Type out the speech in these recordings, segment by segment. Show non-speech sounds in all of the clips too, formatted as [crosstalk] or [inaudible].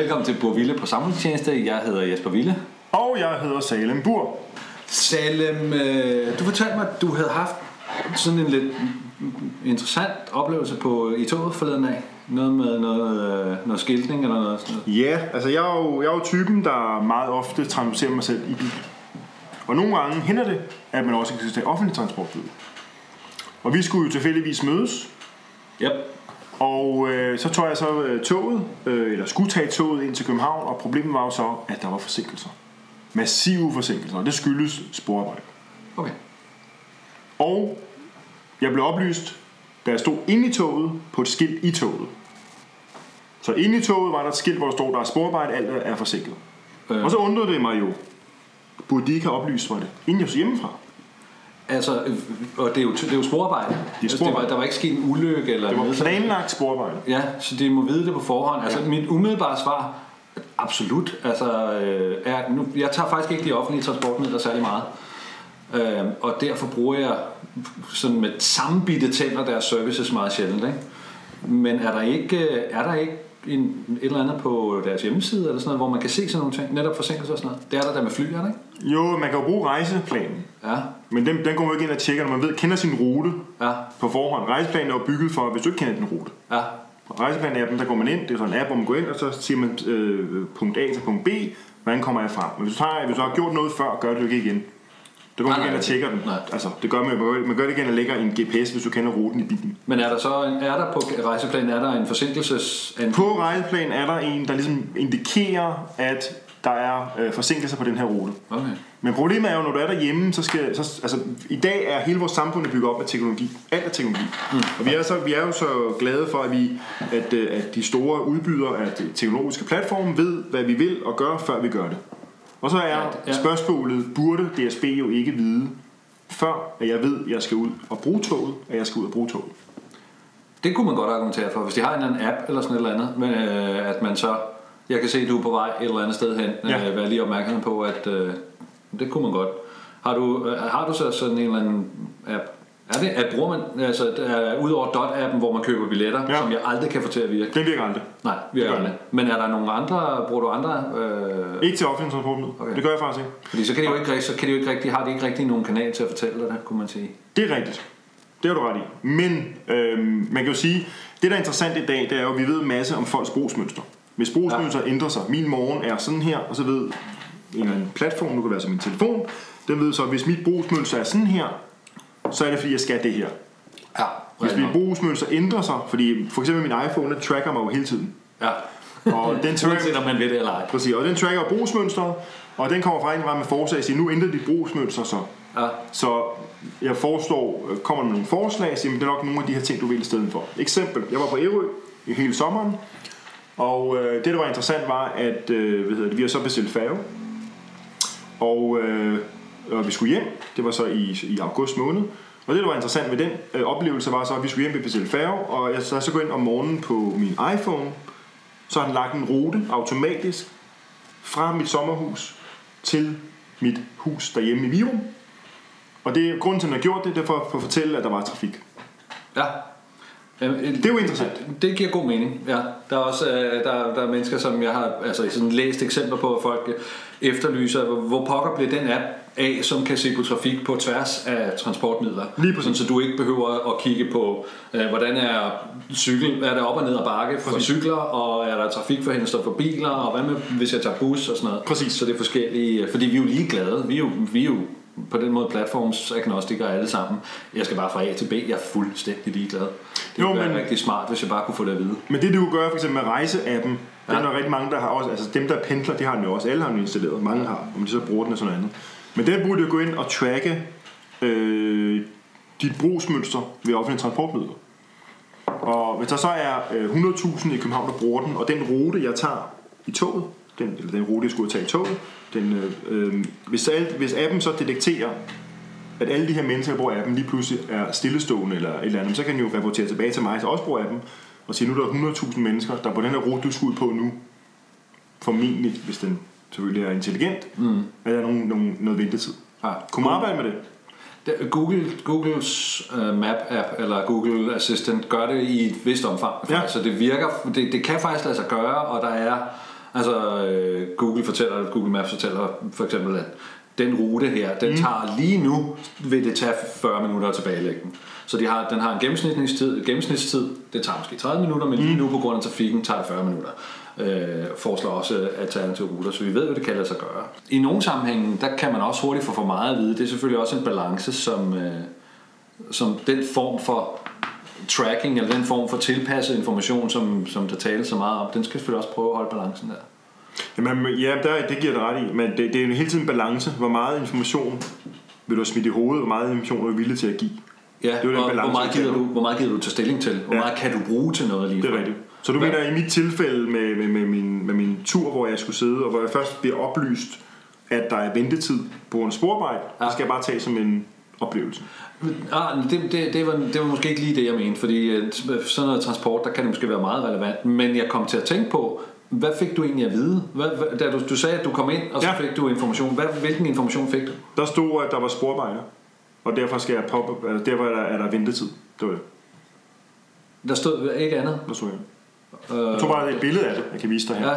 Velkommen til Burville på samfundstjeneste. Jeg hedder Jesper Ville. Og jeg hedder Salem Bur. Salem, øh, du fortalte mig, at du havde haft sådan en lidt interessant oplevelse på, i toget forleden af. Noget med noget, øh, noget skiltning eller noget sådan noget. Ja, altså jeg er, jo, jeg er jo typen, der meget ofte transporterer mig selv i bil. Og nogle gange hænder det, at man også kan tage offentlig transport ud. Og vi skulle jo tilfældigvis mødes, Yep. Og øh, så tog jeg så øh, toget, øh, eller skulle tage toget ind til København, og problemet var jo så, at der var forsinkelser. Massive forsinkelser, og det skyldes sporarbejde. Okay. Og jeg blev oplyst, da jeg stod inde i toget, på et skilt i toget. Så inde i toget var der et skilt, hvor der stod, der er sporarbejde, alt er forsinket. Øh, Og så undrede det mig jo, burde de ikke have oplyst mig det, inden jeg så hjemmefra? Altså, øh, og det er jo, det er jo sporarbejde. Altså, det var, sporarbejde. der var ikke sket en ulykke eller Det var noget. planlagt sporarbejde. Ja, så de må vide det på forhånd. Altså, mit umiddelbare svar, absolut. Altså, øh, er, nu, jeg tager faktisk ikke de offentlige transportmidler særlig meget. Øh, og derfor bruger jeg sådan med sammenbitte tænder deres services meget sjældent. Ikke? Men er der ikke, øh, er der ikke en, et eller andet på deres hjemmeside, eller sådan noget, hvor man kan se sådan nogle ting, netop forsinkelser og sådan noget? Det er der der med flyerne, ikke? Jo, man kan jo bruge rejseplanen, Ja, men den, den går man jo ikke ind og tjekker, når man ved, kender sin rute ja, på forhånd. Rejseplanen er jo bygget for, hvis du ikke kender din rute. ja. Og rejseplanen-appen, der går man ind, det er sådan en app, hvor man går ind, og så siger man øh, punkt A til punkt B, hvordan kommer jeg frem. Men hvis du, tager, hvis du har gjort noget før, gør det jo ikke igen. Det går man nej, og tjekker den. nej. Altså, det gør man, man, gør, man gør det igen og lægger en GPS, hvis du kender ruten i bilen. Men er der så er der på rejseplanen er der en forsinkelses... På rejseplanen er der en, der ligesom indikerer, at der er øh, forsinkelser på den her rute. okay. Men problemet er jo, når du er derhjemme, så skal... Så, altså, I dag er hele vores samfund bygget op af teknologi. Alt er teknologi. Mm. Og vi er, så, vi er jo så glade for, at, vi, at, øh, at de store udbydere af teknologiske platforme ved, hvad vi vil og gør, før vi gør det. Og så er ja. ja. spørgsmålet, burde DSB jo ikke vide, før at jeg ved, at jeg skal ud og bruge toget, at jeg skal ud og bruge toget. Det kunne man godt argumentere for, hvis de har en eller anden app eller sådan et eller andet, men, øh, at man så, jeg kan se, at du er på vej et eller andet sted hen, Ja. øh, vær lige opmærksom på, at øh, det kunne man godt. Har du, øh, har du så sådan en eller anden app? Er det, at bruger man, altså er, udover Dot-appen, hvor man køber billetter, ja. Som jeg aldrig kan få til at virke? Den virker aldrig. Nej, virker aldrig. Men er der nogle andre, bruger du andre? Øh, Ikke til offentlig transportmiddel. Okay. Det gør jeg faktisk ikke. fordi så kan de jo ikke, så kan de jo ikke rigtig, har de ikke rigtig nogen kanal til at fortælle dig det, kunne man sige. Det er rigtigt. Det har du ret i. Men øhm, man kan jo sige, det der er interessant i dag, det er jo, at vi ved en masse om folks brugsmønster. Hvis brugsmønster ja. ændrer sig, min morgen er sådan her, og så ved en eller anden platform, nu kan være som min telefon, den ved så, at hvis mit brugsmønster er sådan her, så er det fordi, jeg skal det her. Ja, Hvis mit brugsmønster ændrer sig, fordi for eksempel min iPhone, den tracker mig jo hele tiden. Ja. Og den [laughs] tracker, Uanset om man ved det eller ej. præcis, og den tracker brugsmønstret, og den kommer fra en med forslag og siger, nu ændrer dit brugsmønster så. Ja. Så jeg foreslår, kommer med nogle forslag, siger, det er nok nogle af de her ting, du vil i stedet for. Eksempel, jeg var på Ærø i hele sommeren, og øh, det, der var interessant, var, at øh, hvad hedder det, vi har så bestilt færge, og, øh, og vi skulle hjem, det var så i, i august måned, og det, der var interessant ved den øh, oplevelse, var så, at vi skulle hjem og bestille færge, og jeg så, så gå ind om morgenen på min iPhone, så har den lagt en rute automatisk fra mit sommerhus til mit hus derhjemme i Virum, og det, grunden til, at den har gjort det, det er for, for at fortælle, at der var trafik. Ja. Det er jo interessant. Det giver god mening, ja. Der er også øh, der, der er mennesker, som jeg har altså, sådan læst eksempler på, at folk øh, efterlyser, hvor, pokker bliver den app af, som kan se på trafik på tværs af transportmidler. Lige præcis. Sådan, så du ikke behøver at kigge på, øh, hvordan er cykel, er der op og ned ad bakke for cykler, og er der trafikforhindringer for biler, og hvad med, hvis jeg tager bus og sådan noget. Præcis. Så det er forskellige, fordi vi er jo ligeglade. Vi er jo, vi er jo på den måde platformsagnostikere alle sammen. Jeg skal bare fra A til B. Jeg er fuldstændig ligeglad. Det Jo, ville være men- rigtig smart, hvis jeg bare kunne få det at vide. Men det du gør for eksempel med rejseappen, ja. Den er rigtig mange, der har også, altså dem der pendler, de har den jo også, alle har den installeret, mange har, om de så bruger den og sådan noget andet. Men der burde jo gå ind og tracke øh, dit brugsmønster ved offentlige transportmidler. Og hvis der så er øh, 100.000 i København, der bruger den, og den rute, jeg tager i toget, den, eller den rute, jeg skulle tage i toget, den, øh, øh, hvis, alt, hvis appen så detekterer, at alle de her mennesker, der bruger appen, lige pludselig er stillestående eller et eller andet, så kan den jo rapportere tilbage til mig, så også bruger appen, og sige, nu er der 100.000 mennesker, der er på den her rute, du skal ud på nu, formentlig, hvis den selvfølgelig er intelligent, mm. er der nogen, nogen, noget ventetid. Ja. Kunne man arbejde med det? Google, Googles uh, Map-app eller Google Assistant gør det i et vist omfang. Ja. Så det virker, det, det kan faktisk lade sig gøre, og der er Altså øh, Google fortæller, Google Maps fortæller for eksempel, at den rute her, den mm. tager lige nu, vil det tage 40 minutter at tilbagelægge den. Så de har, den har en gennemsnitstid, gennemsnitstid, det tager måske 30 minutter, men lige nu på grund af trafikken tager det 40 minutter. Øh, foreslår også alternative ruter, så vi ved, hvad det kan lade sig gøre. I nogle sammenhænge, der kan man også hurtigt få for meget at vide. Det er selvfølgelig også en balance, som, øh, som den form for tracking, eller den form for tilpasset information, som, som der tales så meget om, den skal selvfølgelig også prøve at holde balancen der. Jamen, ja, der, det giver det ret i, men det, det er jo hele tiden en balance. Hvor meget information vil du smide i hovedet, hvor meget information er du villig til at give? Ja, Det er og balance, hvor meget, gider du, hvor meget gider du tage stilling til? Hvor Ja. meget kan du bruge til noget lige Det er rigtigt. Så du Hvad- mener, i mit tilfælde med, med, med, min, med min tur, hvor jeg skulle sidde, og hvor jeg først bliver oplyst, at der er ventetid på en ja. Ja. det skal jeg bare tage som en oplevelse. Ah, det, det, det, var, det var måske ikke lige det, jeg mente, fordi øh, sådan noget transport, der kan det måske være meget relevant. Men jeg kom til at tænke på, hvad fik du egentlig at vide? Hvad, hvad, da du, du sagde, at du kom ind, og så Ja. fik du information. Hvad, hvilken information fik du? Der stod, at der var sporarbejde, og derfor skal jeg pop, altså derfor er der, er der ventetid. Det var det, Der stod ikke andet. der stod jeg. Jeg tror bare, et billede af det, jeg kan vise dig her. Ja.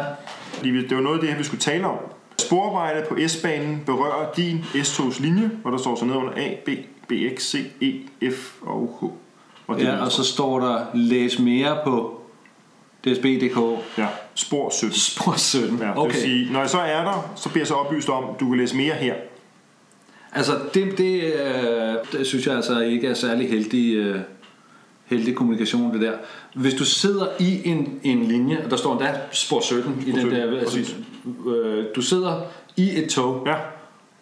Fordi det var noget af det her, vi skulle tale om. Sporarbejde på S-banen berører din S-togs linje, hvor der står så ned under A, B, BX, C, E, F og H. Og det Ja, og så står der, læs mere på dsb.dk, ja, spor 17. spor 17. Ja, okay. Det vil Okay. sige, når jeg så er der, så bliver jeg så oplyst om, du kan læse mere her. Altså, det, det, øh, det synes jeg altså ikke er særlig heldig, øh, heldig kommunikation, det der. Hvis du sidder i en, en linje, og der står endda spor 17 i den 17, der, altså, øh, du sidder i et tog, Ja,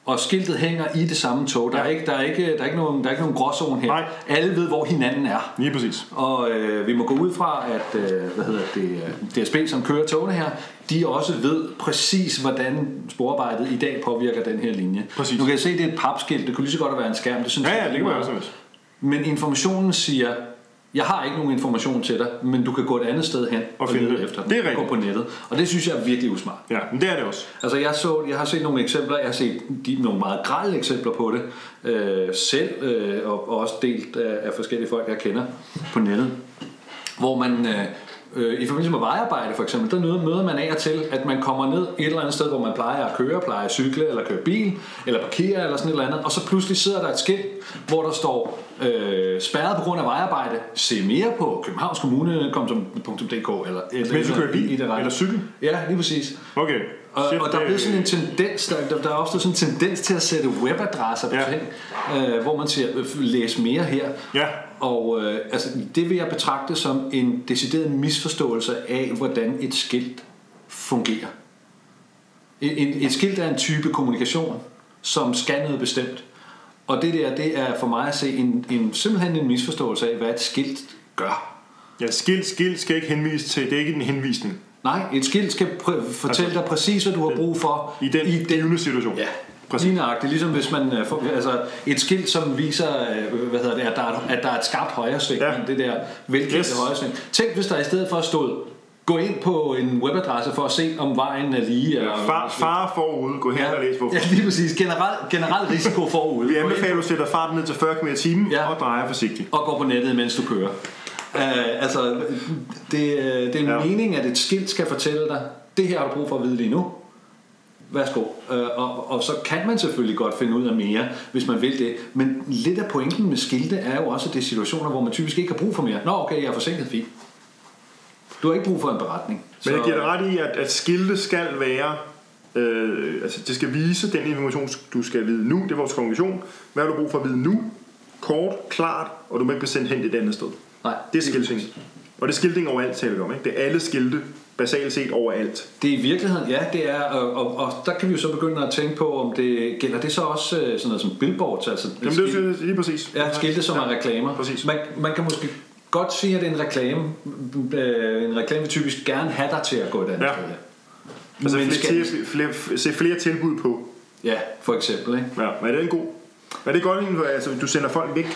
og skiltet hænger i det samme tog. Der er Ja. ikke, der er ikke, der er ikke nogen, der er ikke nogen gråzone her. Nej. Alle ved, hvor hinanden er. lige præcis. Og øh, vi må gå ud fra, at øh, hvad hedder det, øh, DSB, som kører togene her, de også ved præcis, hvordan sporarbejdet i dag påvirker den her linje. Præcis. Du kan se, det er et papskilt. Det kunne lige så godt være en skærm. Det synes Ja, jeg ja, det kan er man også. Men informationen siger, jeg har ikke nogen information til dig, men du kan gå et andet sted hen og, finde lede det. efter den. Det er Gå på nettet. Og det synes jeg er virkelig usmart. Ja, men det er det også. Altså jeg, så, jeg har set nogle eksempler, jeg har set de, nogle meget grælde eksempler på det øh, selv, øh, og, og også delt af, af forskellige folk, jeg kender på nettet, hvor man øh, øh, i forbindelse med vejarbejde for eksempel, der møder, møder man af og til, at man kommer ned et eller andet sted, hvor man plejer at køre, plejer at cykle, eller køre bil, eller parkere, eller sådan et eller andet, og så pludselig sidder der et skilt, hvor der står øh, spærret på grund af vejarbejde, se mere på Københavns Kommune.dk, eller, eller Mens du kører bil i det eller cykel? Ja, lige præcis. Okay. Og, Shit, og der er blevet sådan en tendens, der, der, der er opstået sådan en tendens til at sætte webadresser på Ja. ting, øh, hvor man siger, øh, læs mere her. Ja, Og øh, altså, det vil jeg betragte som en decideret misforståelse af, hvordan et skilt fungerer. Et, et, et skilt er en type kommunikation, som skal noget bestemt. Og det der, det er for mig at se en, en, simpelthen en misforståelse af, hvad et skilt gør. ja skilt, skilt skal ikke henvise til, det er ikke en henvisning Nej, et skilt skal pr- fortælle Altså, dig præcis, hvad du har brug for i den, I givende situation. Ja, Præcis. Lige nøjagtigt, ligesom hvis man øh, får, altså et skilt, som viser, øh, hvad hedder det, at der er, at der er et skarpt højresving, Ja. ja. det der velkendte Yes. højresving. Tænk, hvis der i stedet for stod, gå ind på en webadresse for at se, om vejen er lige. Eller, Far, far forud, gå hen ja, og læs hvorfor. ja, lige præcis. Generel, generel risiko forud. Vi anbefaler, at du sætter farten ned til 40 km i timen Ja. og drejer forsigtigt. og gå på nettet, mens du kører. Uh, altså, det, øh, det er en Ja. ja. mening, at et skilt skal fortælle dig, det her har du brug for at vide lige nu. Værsgo. Uh, og, og så kan man selvfølgelig godt finde ud af mere, hvis man vil det. Men lidt af pointen med skilte er jo også, at det er situationer, hvor man typisk ikke har brug for mere. Nå, okay, jeg er forsinket, fint. Du har ikke brug for en beretning. Men jeg giver dig ret i, at, at skilte skal være... Øh, altså, det skal vise den information, du skal vide nu. Det er vores konklusion. Hvad har du brug for at vide nu? Kort, klart, og du må ikke blive sendt hen et andet sted. Nej, Det er skilting. Og det er skilting overalt, taler vi om. Ikke? Det er alle skilte, basalt set overalt. Det er i virkeligheden, ja, det er, og, og, og der kan vi jo så begynde at tænke på, om det gælder det så også øh, sådan noget som billboards, altså Jamen, det er lige præcis. Ja, skilte som er reklamer. præcis. Man, man kan måske godt sige, at det er en reklame. Øh, en reklame vil typisk gerne have dig til at gå et andet Ja. sted. Altså, Men flere, skal- flere, flere, se flere tilbud på. Ja, for eksempel. Ikke? Ja, men er det en god? Er det godt, egentlig, altså, du sender folk væk?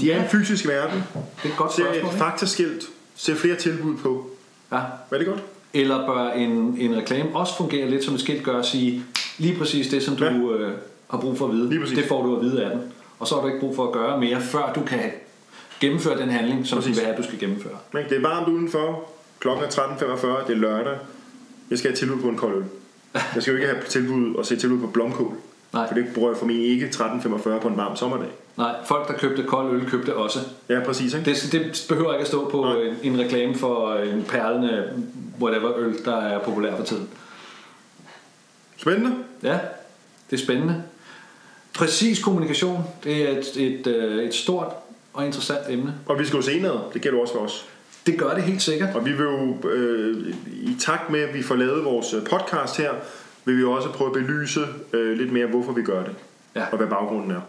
De er i en fysisk verden. Det er et godt Se spørgsmål. Ikke? faktaskilt. Se flere tilbud på. Ja. Er det godt? Eller bør en, en reklame også fungere lidt som et skilt gør at sige lige præcis det, som du Ja. øh, har brug for at vide. Det får du at vide af den. Og så har du ikke brug for at gøre mere, før du kan gennemføre den handling, som du Præcis. vil have, at du skal gennemføre. Men det er varmt udenfor. Klokken er 13.45. Det er lørdag. Jeg skal have tilbud på en kold øl. Jeg skal jo ikke have tilbud og se tilbud på blomkål. Nej. For det bruger jeg formentlig ikke 13,45 på en varm sommerdag. Nej, folk, der købte kold øl, købte også. Ja, præcis. Ikke? Det, det behøver ikke at stå på Nej. en, en reklame for en perlende whatever øl, der er populær for tiden. Spændende. Ja, det er spændende. Præcis kommunikation, det er et, et, øh, et stort og interessant emne. Og vi skal jo se noget. Det gælder også for os. Det gør det helt sikkert. Og vi vil jo, øh, i takt med, at vi får lavet vores øh, podcast her, vil vi jo også prøve at belyse øh, lidt mere, hvorfor vi gør det. Ja. Og hvad baggrunden er.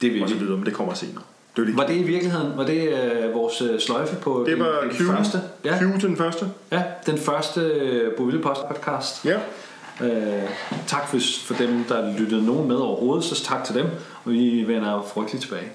Det vil Og så vi. videre, men det kommer senere. Det, er jo Var det i virkeligheden, var det øh, vores øh, sløjfe på det den, var den Q, første? Ja, Q til den første. ja, den første øh, Boville Post podcast. Ja. Øh, tak for, for dem, der lyttede nogen med overhovedet, så tak til dem, og vi vender frygteligt tilbage.